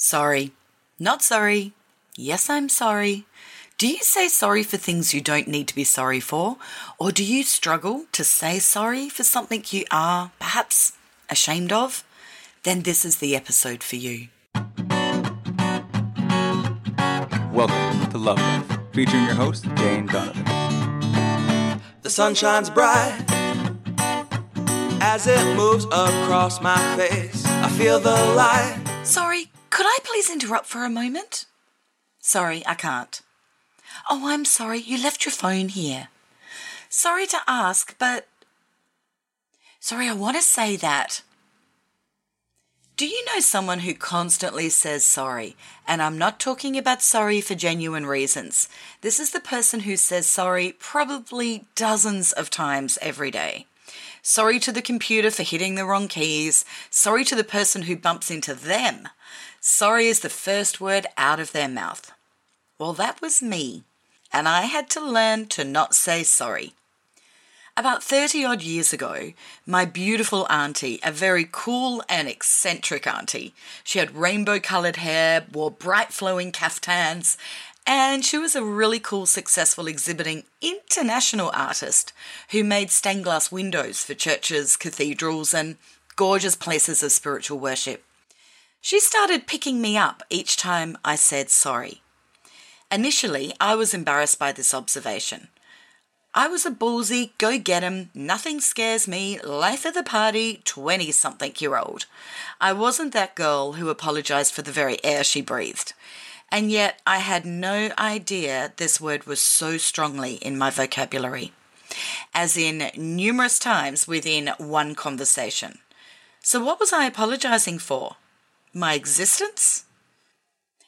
Sorry. Not sorry. Yes, I'm sorry. Do you say sorry for things you don't need to be sorry for? Or do you struggle to say sorry for something you are perhaps ashamed of? Then this is the episode for you. Welcome to Love Life, featuring your host, Jane Donovan. The sun shines bright as it moves across my face. I feel the light. Sorry, could I please interrupt for a moment? Sorry, I can't. Oh, I'm sorry, you left your phone here. Sorry to ask, but. Sorry, I want to say that. Do you know someone who constantly says sorry? And I'm not talking about sorry for genuine reasons. This is the person who says sorry probably dozens of times every day. Sorry to the computer for hitting the wrong keys. Sorry to the person who bumps into them. Sorry is the first word out of their mouth. Well, that was me. And I had to learn to not say sorry. About 30 odd years ago, my beautiful auntie, a very cool and eccentric auntie, she had rainbow coloured hair, wore bright flowing caftans, and she was a really cool, successful exhibiting international artist who made stained glass windows for churches, cathedrals, and gorgeous places of spiritual worship. She started picking me up each time I said sorry. Initially, I was embarrassed by this observation. I was a ballsy, go get 'em, nothing scares me, life of the party, 20 something year old. I wasn't that girl who apologized for the very air she breathed. And yet, I had no idea this word was so strongly in my vocabulary, as in numerous times within one conversation. So, what was I apologizing for? My existence?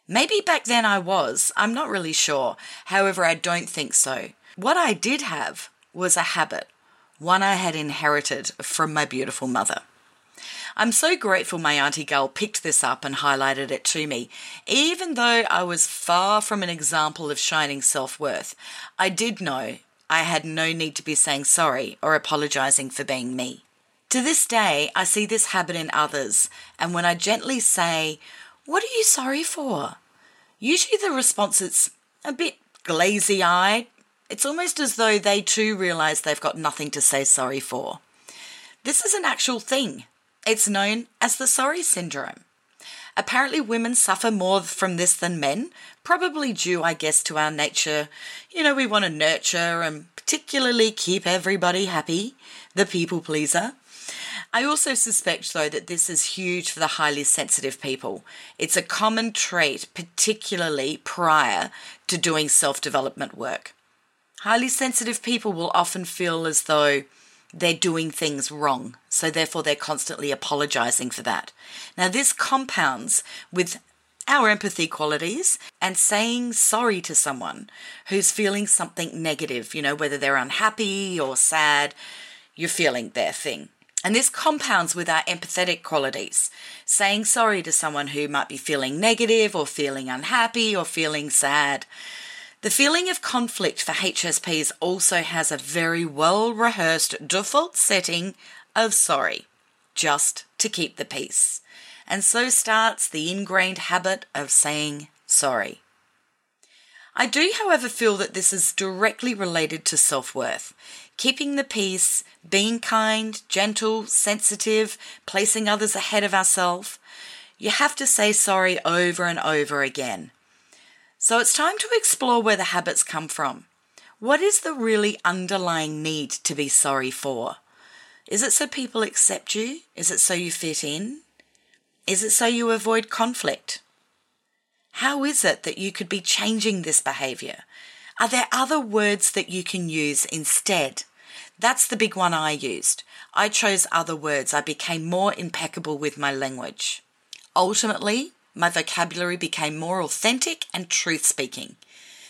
Maybe back then I was, I'm not really sure. However, I don't think so. What I did have was a habit, one I had inherited from my beautiful mother. I'm so grateful my Auntie Gull picked this up and highlighted it to me. Even though I was far from an example of shining self worth, I did know I had no need to be saying sorry or apologising for being me. To this day, I see this habit in others, and when I gently say, What are you sorry for? Usually the response is a bit glazy eyed. It's almost as though they too realise they've got nothing to say sorry for. This is an actual thing. It's known as the sorry syndrome. Apparently, women suffer more from this than men, probably due, I guess, to our nature. You know, we want to nurture and particularly keep everybody happy, the people pleaser. I also suspect, though, that this is huge for the highly sensitive people. It's a common trait, particularly prior to doing self development work. Highly sensitive people will often feel as though they're doing things wrong, so therefore they're constantly apologizing for that. Now, this compounds with our empathy qualities and saying sorry to someone who's feeling something negative, you know, whether they're unhappy or sad, you're feeling their thing. And this compounds with our empathetic qualities. Saying sorry to someone who might be feeling negative or feeling unhappy or feeling sad. The feeling of conflict for HSPs also has a very well rehearsed default setting of sorry, just to keep the peace. And so starts the ingrained habit of saying sorry. I do, however, feel that this is directly related to self worth. Keeping the peace, being kind, gentle, sensitive, placing others ahead of ourselves. You have to say sorry over and over again. So it's time to explore where the habits come from. What is the really underlying need to be sorry for? Is it so people accept you? Is it so you fit in? Is it so you avoid conflict? How is it that you could be changing this behavior? Are there other words that you can use instead? That's the big one I used. I chose other words. I became more impeccable with my language. Ultimately, my vocabulary became more authentic and truth speaking.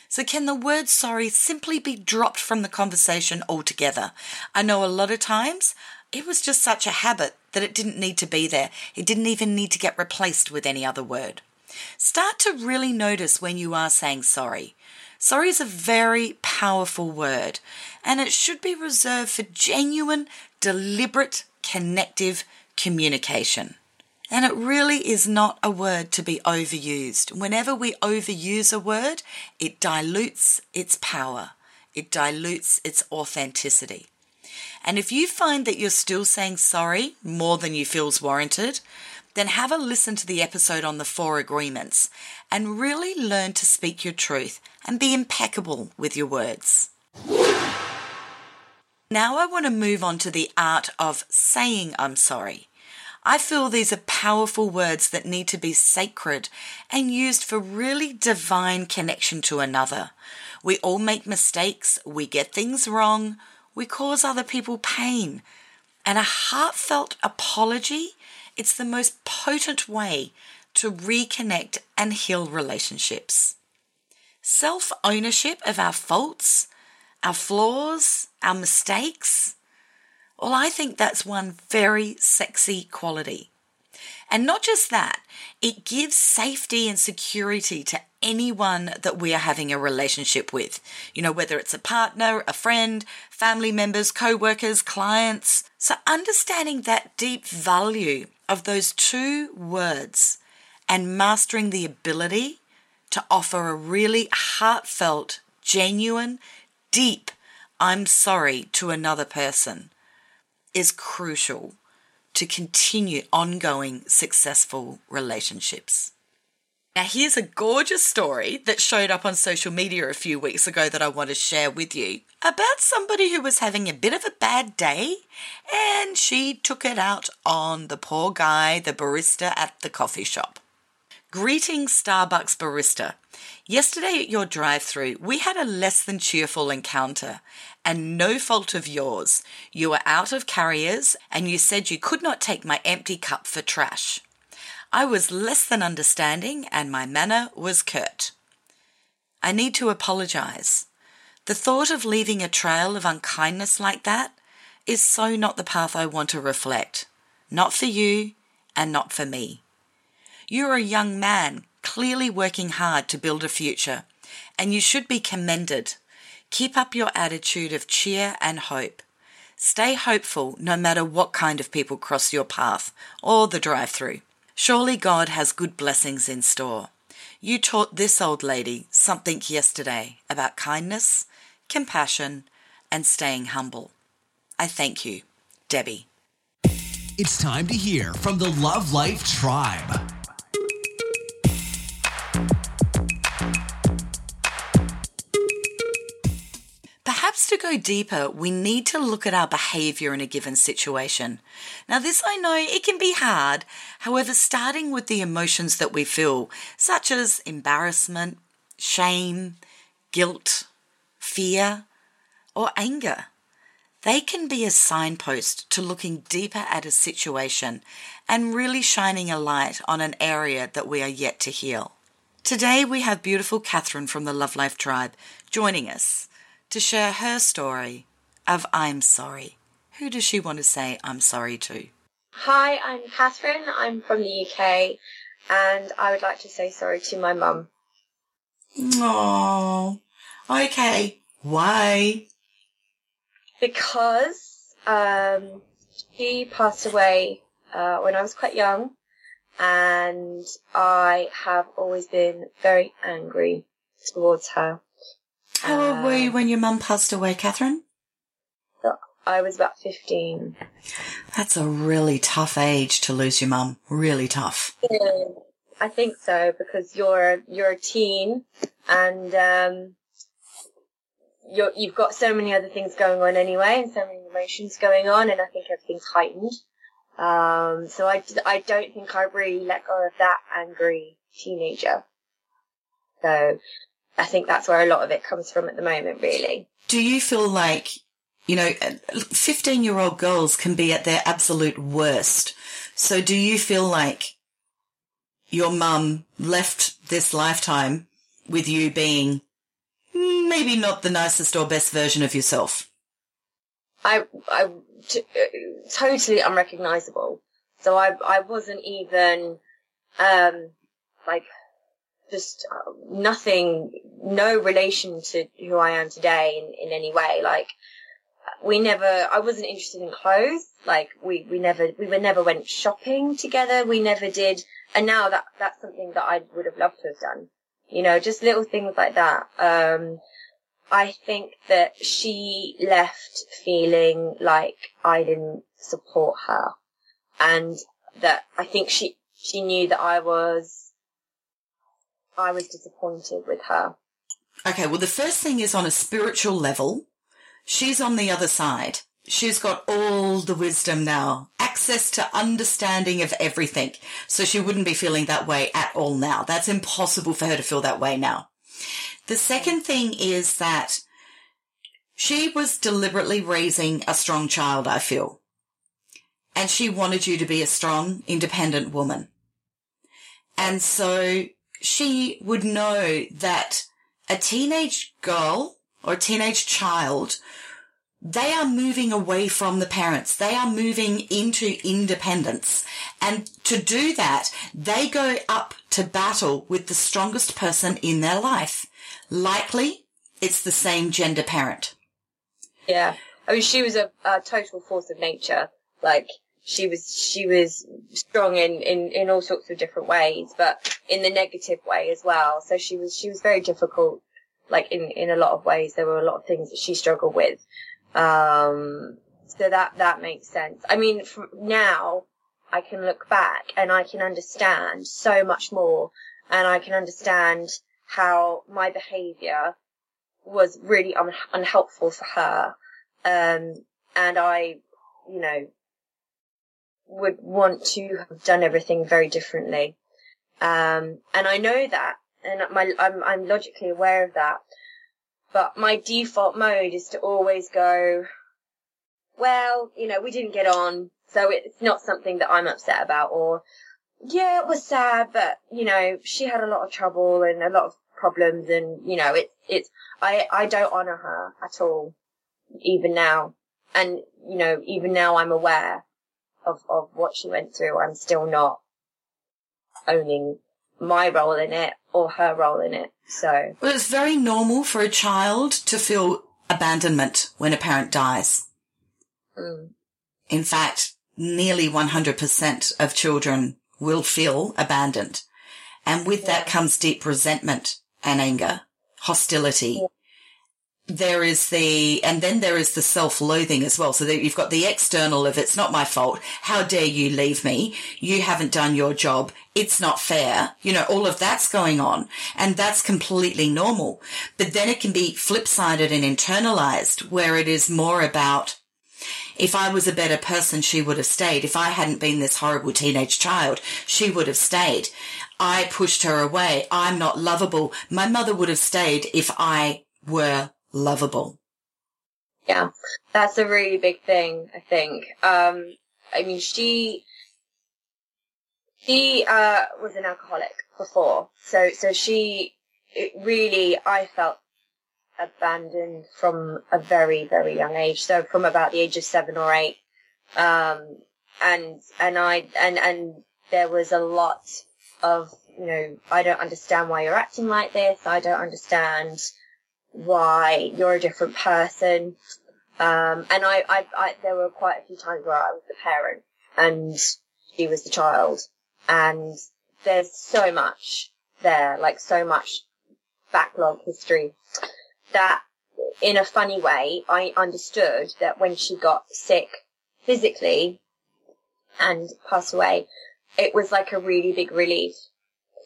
So, can the word sorry simply be dropped from the conversation altogether? I know a lot of times it was just such a habit that it didn't need to be there. It didn't even need to get replaced with any other word. Start to really notice when you are saying sorry. Sorry is a very powerful word, and it should be reserved for genuine, deliberate, connective communication. And it really is not a word to be overused. Whenever we overuse a word, it dilutes its power. It dilutes its authenticity. And if you find that you're still saying sorry more than you feels warranted, then have a listen to the episode on the four agreements and really learn to speak your truth and be impeccable with your words. Now I want to move on to the art of saying I'm sorry. I feel these are powerful words that need to be sacred and used for really divine connection to another. We all make mistakes, we get things wrong, we cause other people pain. And a heartfelt apology, it's the most potent way to reconnect and heal relationships. Self ownership of our faults, our flaws, our mistakes, well, I think that's one very sexy quality. And not just that, it gives safety and security to anyone that we are having a relationship with. You know, whether it's a partner, a friend, family members, co workers, clients. So, understanding that deep value of those two words and mastering the ability to offer a really heartfelt, genuine, deep, I'm sorry to another person is crucial to continue ongoing successful relationships. Now, here's a gorgeous story that showed up on social media a few weeks ago that I want to share with you about somebody who was having a bit of a bad day and she took it out on the poor guy, the barista at the coffee shop. Greetings, Starbucks barista. Yesterday at your drive through, we had a less than cheerful encounter, and no fault of yours. You were out of carriers, and you said you could not take my empty cup for trash. I was less than understanding, and my manner was curt. I need to apologize. The thought of leaving a trail of unkindness like that is so not the path I want to reflect. Not for you, and not for me. You're a young man, clearly working hard to build a future, and you should be commended. Keep up your attitude of cheer and hope. Stay hopeful no matter what kind of people cross your path or the drive through. Surely God has good blessings in store. You taught this old lady something yesterday about kindness, compassion, and staying humble. I thank you, Debbie. It's time to hear from the Love Life Tribe. Go deeper, we need to look at our behavior in a given situation. Now, this I know it can be hard. However, starting with the emotions that we feel, such as embarrassment, shame, guilt, fear, or anger, they can be a signpost to looking deeper at a situation and really shining a light on an area that we are yet to heal. Today, we have beautiful Catherine from the Love Life Tribe joining us to share her story of I'm sorry. Who does she want to say I'm sorry to? Hi, I'm Catherine. I'm from the UK and I would like to say sorry to my mum. Oh, okay. Why? Because um, she passed away uh, when I was quite young and I have always been very angry towards her. How old were you when your mum passed away, Catherine? I was about 15. That's a really tough age to lose your mum. Really tough. Yeah, I think so because you're you're a teen and um, you're you've got so many other things going on anyway and so many emotions going on and I think everything's heightened. Um, so I I don't think I really let go of that angry teenager. So I think that's where a lot of it comes from at the moment, really. Do you feel like, you know, 15 year old girls can be at their absolute worst. So do you feel like your mum left this lifetime with you being maybe not the nicest or best version of yourself? I, I, t- totally unrecognizable. So I, I wasn't even, um, like just uh, nothing, no relation to who I am today in, in any way. Like, we never, I wasn't interested in clothes. Like we, we never, we were never went shopping together. We never did. And now that, that's something that I would have loved to have done. You know, just little things like that. Um, I think that she left feeling like I didn't support her and that I think she, she knew that I was, I was disappointed with her. Okay, well, the first thing is on a spiritual level. She's on the other side. She's got all the wisdom now, access to understanding of everything. So she wouldn't be feeling that way at all now. That's impossible for her to feel that way now. The second thing is that she was deliberately raising a strong child, I feel. And she wanted you to be a strong, independent woman. And so she would know that a teenage girl or a teenage child, they are moving away from the parents. They are moving into independence. And to do that, they go up to battle with the strongest person in their life. Likely, it's the same gender parent. Yeah. I mean, she was a, a total force of nature. Like, she was, she was strong in, in, in all sorts of different ways, but in the negative way as well. So she was, she was very difficult. Like in, in a lot of ways, there were a lot of things that she struggled with. Um, so that, that makes sense. I mean, now I can look back and I can understand so much more and I can understand how my behavior was really un- unhelpful for her. Um, and I, you know, would want to have done everything very differently. Um, and I know that, and my, I'm, I'm logically aware of that. But my default mode is to always go, well, you know, we didn't get on, so it's not something that I'm upset about, or, yeah, it was sad, but, you know, she had a lot of trouble and a lot of problems, and, you know, it's, it's, I, I don't honour her at all, even now. And, you know, even now I'm aware of, of what she went through, I'm still not owning my role in it or her role in it. So. Well, it's very normal for a child to feel abandonment when a parent dies. Mm. In fact, nearly 100% of children will feel abandoned. And with yeah. that comes deep resentment and anger, hostility, yeah there is the, and then there is the self-loathing as well. So that you've got the external of it's not my fault. How dare you leave me? You haven't done your job. It's not fair. You know, all of that's going on and that's completely normal. But then it can be flip-sided and internalized where it is more about if I was a better person, she would have stayed. If I hadn't been this horrible teenage child, she would have stayed. I pushed her away. I'm not lovable. My mother would have stayed if I were lovable. Yeah, that's a really big thing, I think. Um, I mean, she, she, uh, was an alcoholic before. So, so she, it really, I felt abandoned from a very, very young age. So from about the age of seven or eight. Um, and, and I, and, and there was a lot of, you know, I don't understand why you're acting like this. I don't understand why you're a different person. Um, and I, I, I, there were quite a few times where I was the parent and she was the child. And there's so much there, like so much backlog history that in a funny way, I understood that when she got sick physically and passed away, it was like a really big relief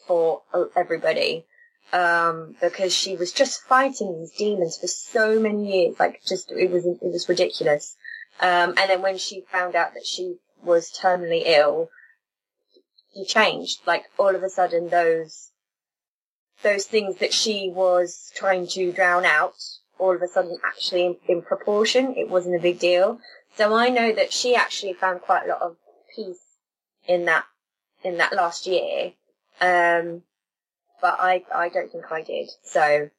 for everybody um, because she was just fighting these demons for so many years. Like, just it was it was ridiculous. Um, and then when she found out that she was terminally ill, she changed. Like all of a sudden, those those things that she was trying to drown out, all of a sudden, actually in, in proportion, it wasn't a big deal. So I know that she actually found quite a lot of peace in that in that last year. Um, but I, I don't think I did. So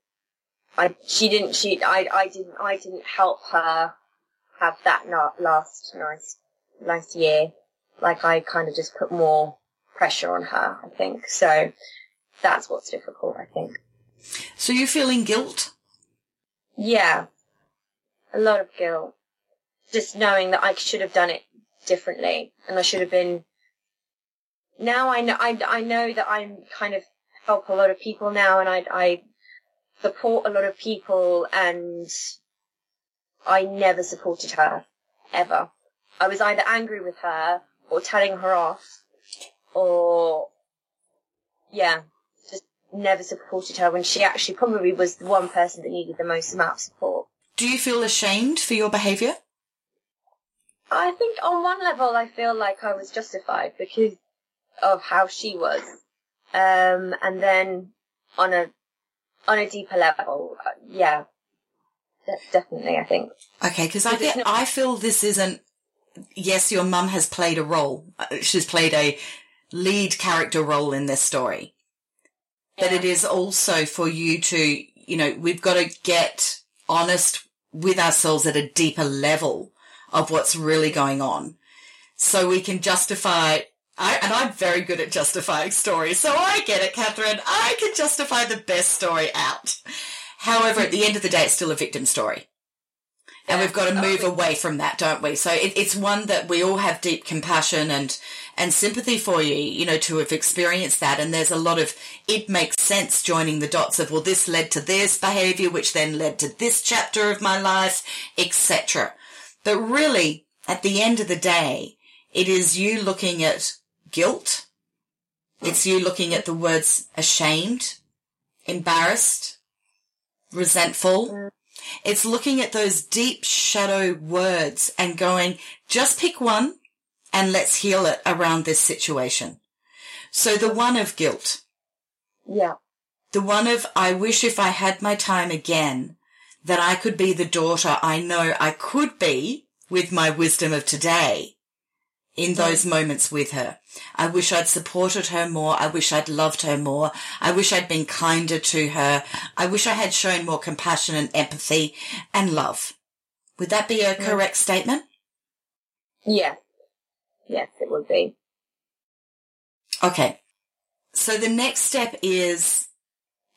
I, she didn't, she, I, I didn't, I didn't help her have that not last nice, nice year. Like I kind of just put more pressure on her, I think. So that's what's difficult, I think. So you're feeling guilt? Yeah. A lot of guilt. just knowing that I should have done it differently and I should have been now I know I, I know that I'm kind of help a lot of people now and I I support a lot of people and I never supported her ever. I was either angry with her or telling her off or yeah, just never supported her when she actually probably was the one person that needed the most amount of support. Do you feel ashamed for your behaviour? I think on one level I feel like I was justified because of how she was. Um, and then on a, on a deeper level, uh, yeah, de- definitely, I think. Okay, because I get, not- I feel this isn't. Yes, your mum has played a role. Uh, She's played a lead character role in this story, but Yeah. it is also for you to, you know, we've got to get honest with ourselves at a deeper level of what's really going on, so we can justify. I, and I'm very good at justifying stories, so I get it, Catherine. I can justify the best story out. However, at the end of the day, it's still a victim story. And we've got to move away from that, don't we? So it, it's one that we all have deep compassion and, and sympathy for you, you know, to have experienced that. And there's a lot of, it makes sense joining the dots of, well, this led to this behavior, which then led to this chapter of my life, etc. But really, at the end of the day, it is you looking at guilt. It's you looking at the words ashamed, embarrassed, resentful. It's looking at those deep shadow words and going, just pick one and let's heal it around this situation. So the one of guilt, Yeah. the one of, I wish if I had my time again, that I could be the daughter I know I could be with my wisdom of today in those moments with her. I wish I'd supported her more. I wish I'd loved her more. I wish I'd been kinder to her. I wish I had shown more compassion and empathy and love. Would that be a correct statement? Yeah. Yes, it would be. Okay. So the next step is,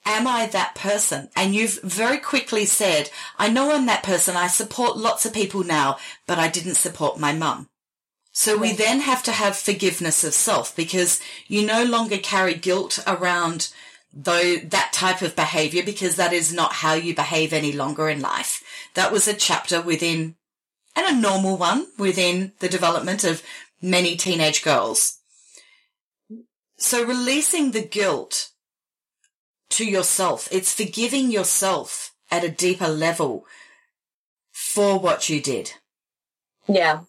am I that person? And you've very quickly said, I know I'm that person. I support lots of people now, but I didn't support my mum. So we then have to have forgiveness of self because you no longer carry guilt around though that type of behavior because that is not how you behave any longer in life. That was a chapter within and a normal one within the development of many teenage girls. So releasing the guilt to yourself, it's forgiving yourself at a deeper level for what you did. Yeah.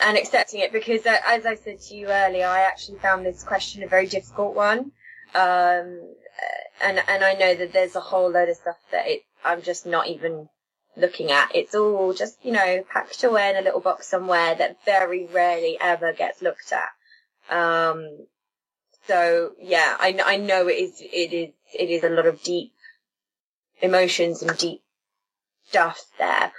And accepting it because, uh, as I said to you earlier, I actually found this question a very difficult one. Um, and, and I know that there's a whole load of stuff that it, I'm just not even looking at. It's all just, you know, packed away in a little box somewhere that very rarely ever gets looked at. Um, so yeah, I, I know it is, it is, it is a lot of deep emotions and deep stuff there.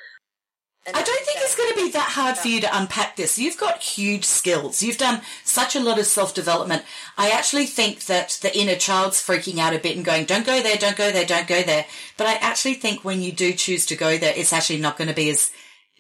I don't think it's going to be that hard for you to unpack this. You've got huge skills. You've done such a lot of self development. I actually think that the inner child's freaking out a bit and going, don't go there, don't go there, don't go there. But I actually think when you do choose to go there, it's actually not going to be as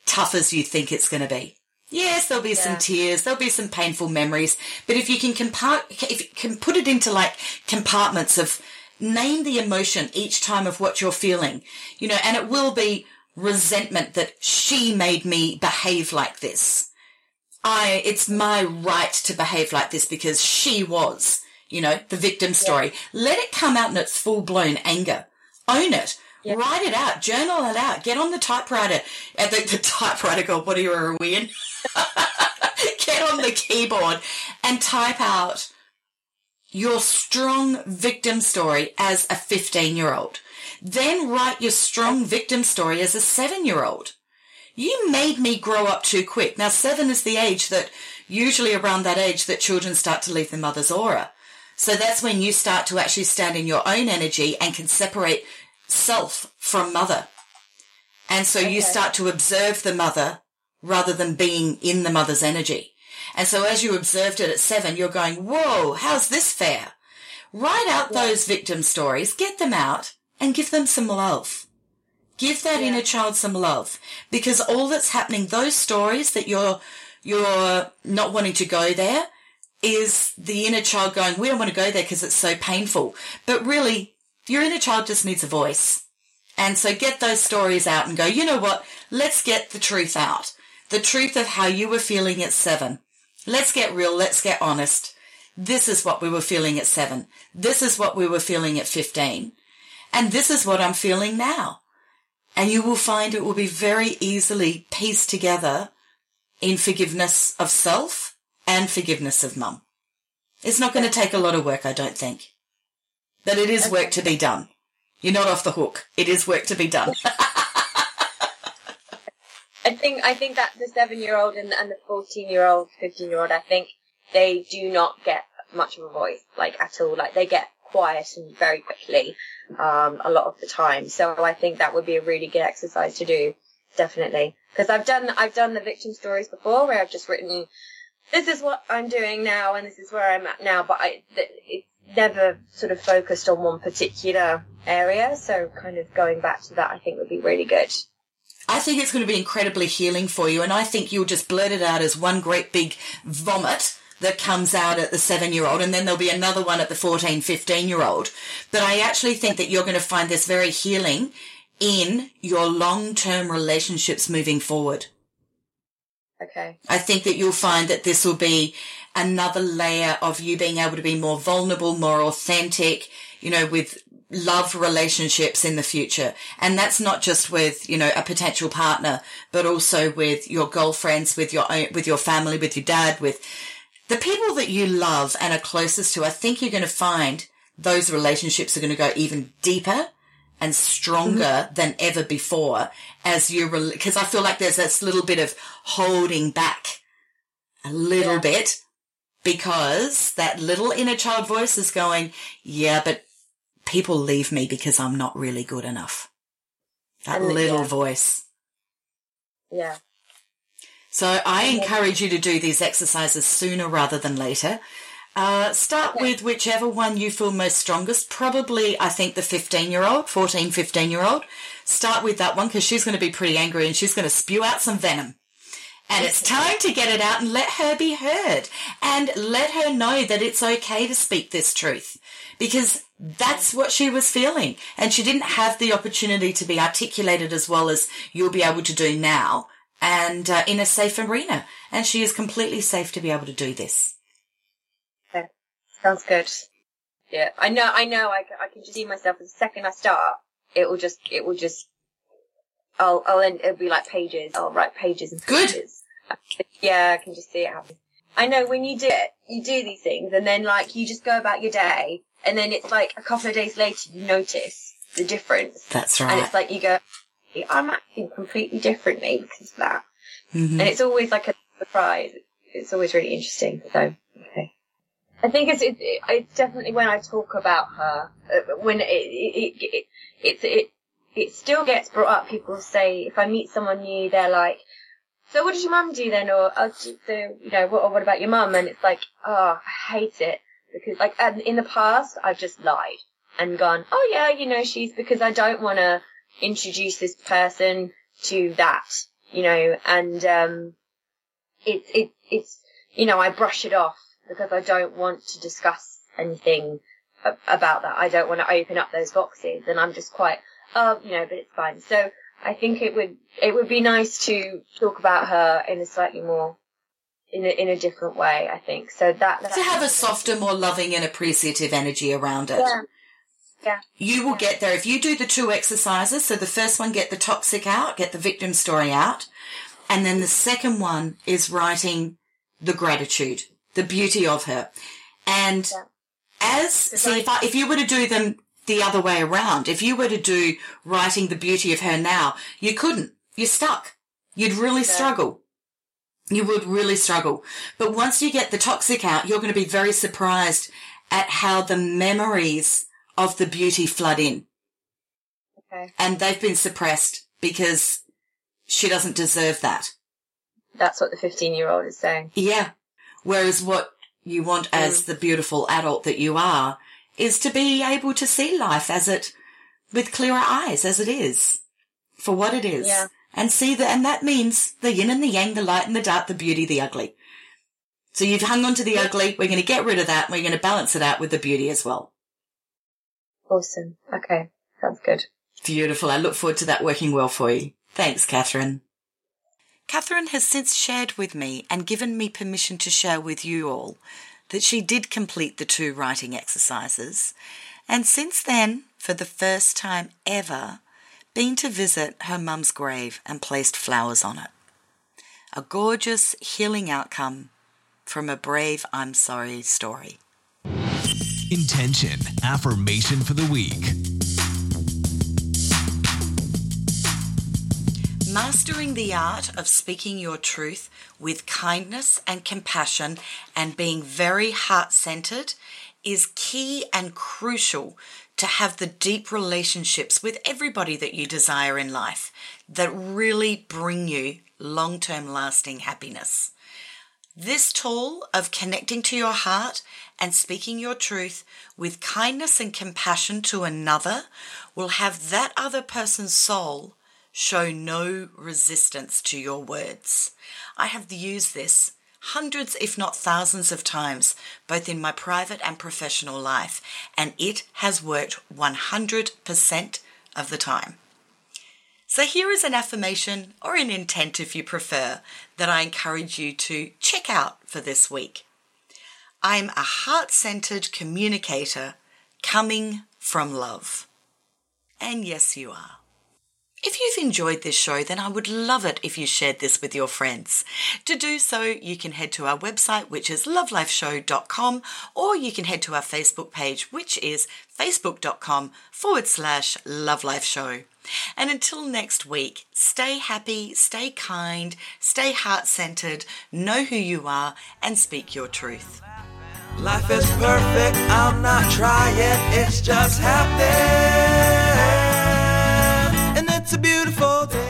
tough as you think it's going to be. Yes, there'll be some tears, there'll be some painful memories, but if you can compart, if you can put it into like compartments of name the emotion each time of what you're feeling, you know, and it will be resentment that she made me behave like this. I, it's my right to behave like this because she was, you know, the victim story. Let it come out in its full blown anger. Own it. Write it out. Journal it out. Get on the typewriter. Uh, the, the typewriter, God, what are you, are we in? Get on the keyboard and type out your strong victim story as a 15 year old. Then write your strong victim story as a seven year old. You made me grow up too quick. Now, seven is the age that, usually around that age, that children start to leave the mother's aura. So that's when you start to actually stand in your own energy and can separate self from mother. And so you start to observe the mother rather than being in the mother's energy. And so as you observed it at seven, you're going, whoa, how's this fair? Write out those victim stories, get them out and give them some love. Give that inner child some love because all that's happening, those stories that you're, you're not wanting to go there is the inner child going, we don't want to go there because it's so painful. But really, your inner child just needs a voice. And so get those stories out and go, you know what? Let's get the truth out. The truth of how you were feeling at seven. Let's get real. Let's get honest. This is what we were feeling at seven. This is what we were feeling at 15. And this is what I'm feeling now. And you will find it will be very easily pieced together in forgiveness of self and forgiveness of mum. It's not going to take a lot of work, I don't think. But it is work to be done. You're not off the hook. It is work to be done. I think I think that the seven year old and, and the fourteen year old, fifteen year old, I think they do not get much of a voice, like at all. Like they get quiet and very quickly, um, a lot of the time. So I think that would be a really good exercise to do, definitely. Because I've done I've done the victim stories before where I've just written, this is what I'm doing now and this is where I'm at now, but I it's never sort of focused on one particular area. So kind of going back to that, I think would be really good. I think it's going to be incredibly healing for you. And I think you'll just blurt it out as one great big vomit that comes out at the seven year old. And then there'll be another one at the 14, 15 year old. But I actually think that you're going to find this very healing in your long term relationships moving forward. Okay. I think that you'll find that this will be another layer of you being able to be more vulnerable, more authentic, you know, with love relationships in the future. And that's not just with, you know, a potential partner, but also with your girlfriends, with your own, with your family, with your dad, with the people that you love and are closest to. I think you're going to find those relationships are going to go even deeper and stronger mm-hmm. than ever before as you, because I feel like there's this little bit of holding back a little yeah. bit because that little inner child voice is going, yeah, but people leave me because I'm not really good enough. That and, little yeah. voice. Yeah. So I encourage you to do these exercises sooner rather than later. Uh, start okay. with whichever one you feel most strongest. Probably, I think the 15 year old, 14, 15 year old. Start with that one because she's going to be pretty angry and she's going to spew out some venom. And it's time to get it out and let her be heard and let her know that it's okay to speak this truth because that's what she was feeling. And she didn't have the opportunity to be articulated as well as you'll be able to do now and uh, in a safe arena. And she is completely safe to be able to do this. Okay. Sounds good. Yeah, I know, I know, I, I can just see myself the second I start, it will just, it will just, I'll, I'll end, it'll be like pages, I'll write pages and pages. Good. Yeah, I can just see it happen. I know when you do it, you do these things and then like you just go about your day and then it's like a couple of days later you notice the difference. That's right. And it's like you go, I'm acting completely differently because of that. Mm-hmm. And it's always like a surprise. It's always really interesting. So, okay. I think it's, it, it, it's definitely when I talk about her, uh, when it, it, it, it, it, it still gets brought up. People say, if I meet someone new, they're like, so what does your mum do then? Or, oh, so, you know, what, what about your mum? And it's like, oh, I hate it because like in the past I've just lied and gone, oh yeah, you know, she's because I don't want to introduce this person to that, you know, and um, it's it it's you know I brush it off because I don't want to discuss anything about that. I don't want to open up those boxes, and I'm just quite, oh, you know, but it's fine. So I think it would it would be nice to talk about her in a slightly more in a, in a different way, I think. So that, to have a softer, more loving and appreciative energy around it. Yeah. Yeah. You will get there if you do the two exercises. So the first one, get the toxic out, get the victim story out. And then the second one is writing the gratitude, the beauty of her. And yeah. as, see, if, I, if you were to do them the other way around, if you were to do writing the beauty of her now, you couldn't. You're stuck. You'd really yeah. struggle you would really struggle. But once you get the toxic out, you're going to be very surprised at how the memories of the beauty flood in. Okay. And they've been suppressed because she doesn't deserve that. That's what the 15 year old is saying. Yeah. Whereas what you want as mm. the beautiful adult that you are is to be able to see life as it, with clearer eyes as it is. for what it is. Yeah. And see that, and that means the yin and the yang, the light and the dark, the beauty, the ugly. So you've hung on to the ugly. We're going to get rid of that. We're going to balance it out with the beauty as well. Awesome. Okay. Sounds good. Beautiful. I look forward to that working well for you. Thanks, Catherine. Catherine has since shared with me and given me permission to share with you all that she did complete the two writing exercises, and since then, for the first time ever, been to visit her mum's grave and placed flowers on it. A gorgeous healing outcome from a brave I'm sorry story. Intention affirmation for the week. Mastering the art of speaking your truth with kindness and compassion and being very heart centered is key and crucial to have the deep relationships with everybody that you desire in life that really bring you long term lasting happiness. This tool of connecting to your heart and speaking your truth with kindness and compassion to another will have that other person's soul show no resistance to your words. I have used this hundreds, if not thousands of times, both in my private and professional life, and it has worked 100% of the time. So, here is an affirmation or an intent, if you prefer, that I encourage you to check out for this week. I'm a heart centered communicator coming from love. And yes, you are. If you've enjoyed this show, then I would love it if you shared this with your friends. To do so, you can head to our website, which is lovelifeshow.com, or you can head to our Facebook page, which is facebook.com forward slash lovelifeshow. And until next week, stay happy, stay kind, stay heart centered, know who you are, and speak your truth. Life is perfect, I'm not trying, it's just happening. And it's a beautiful day.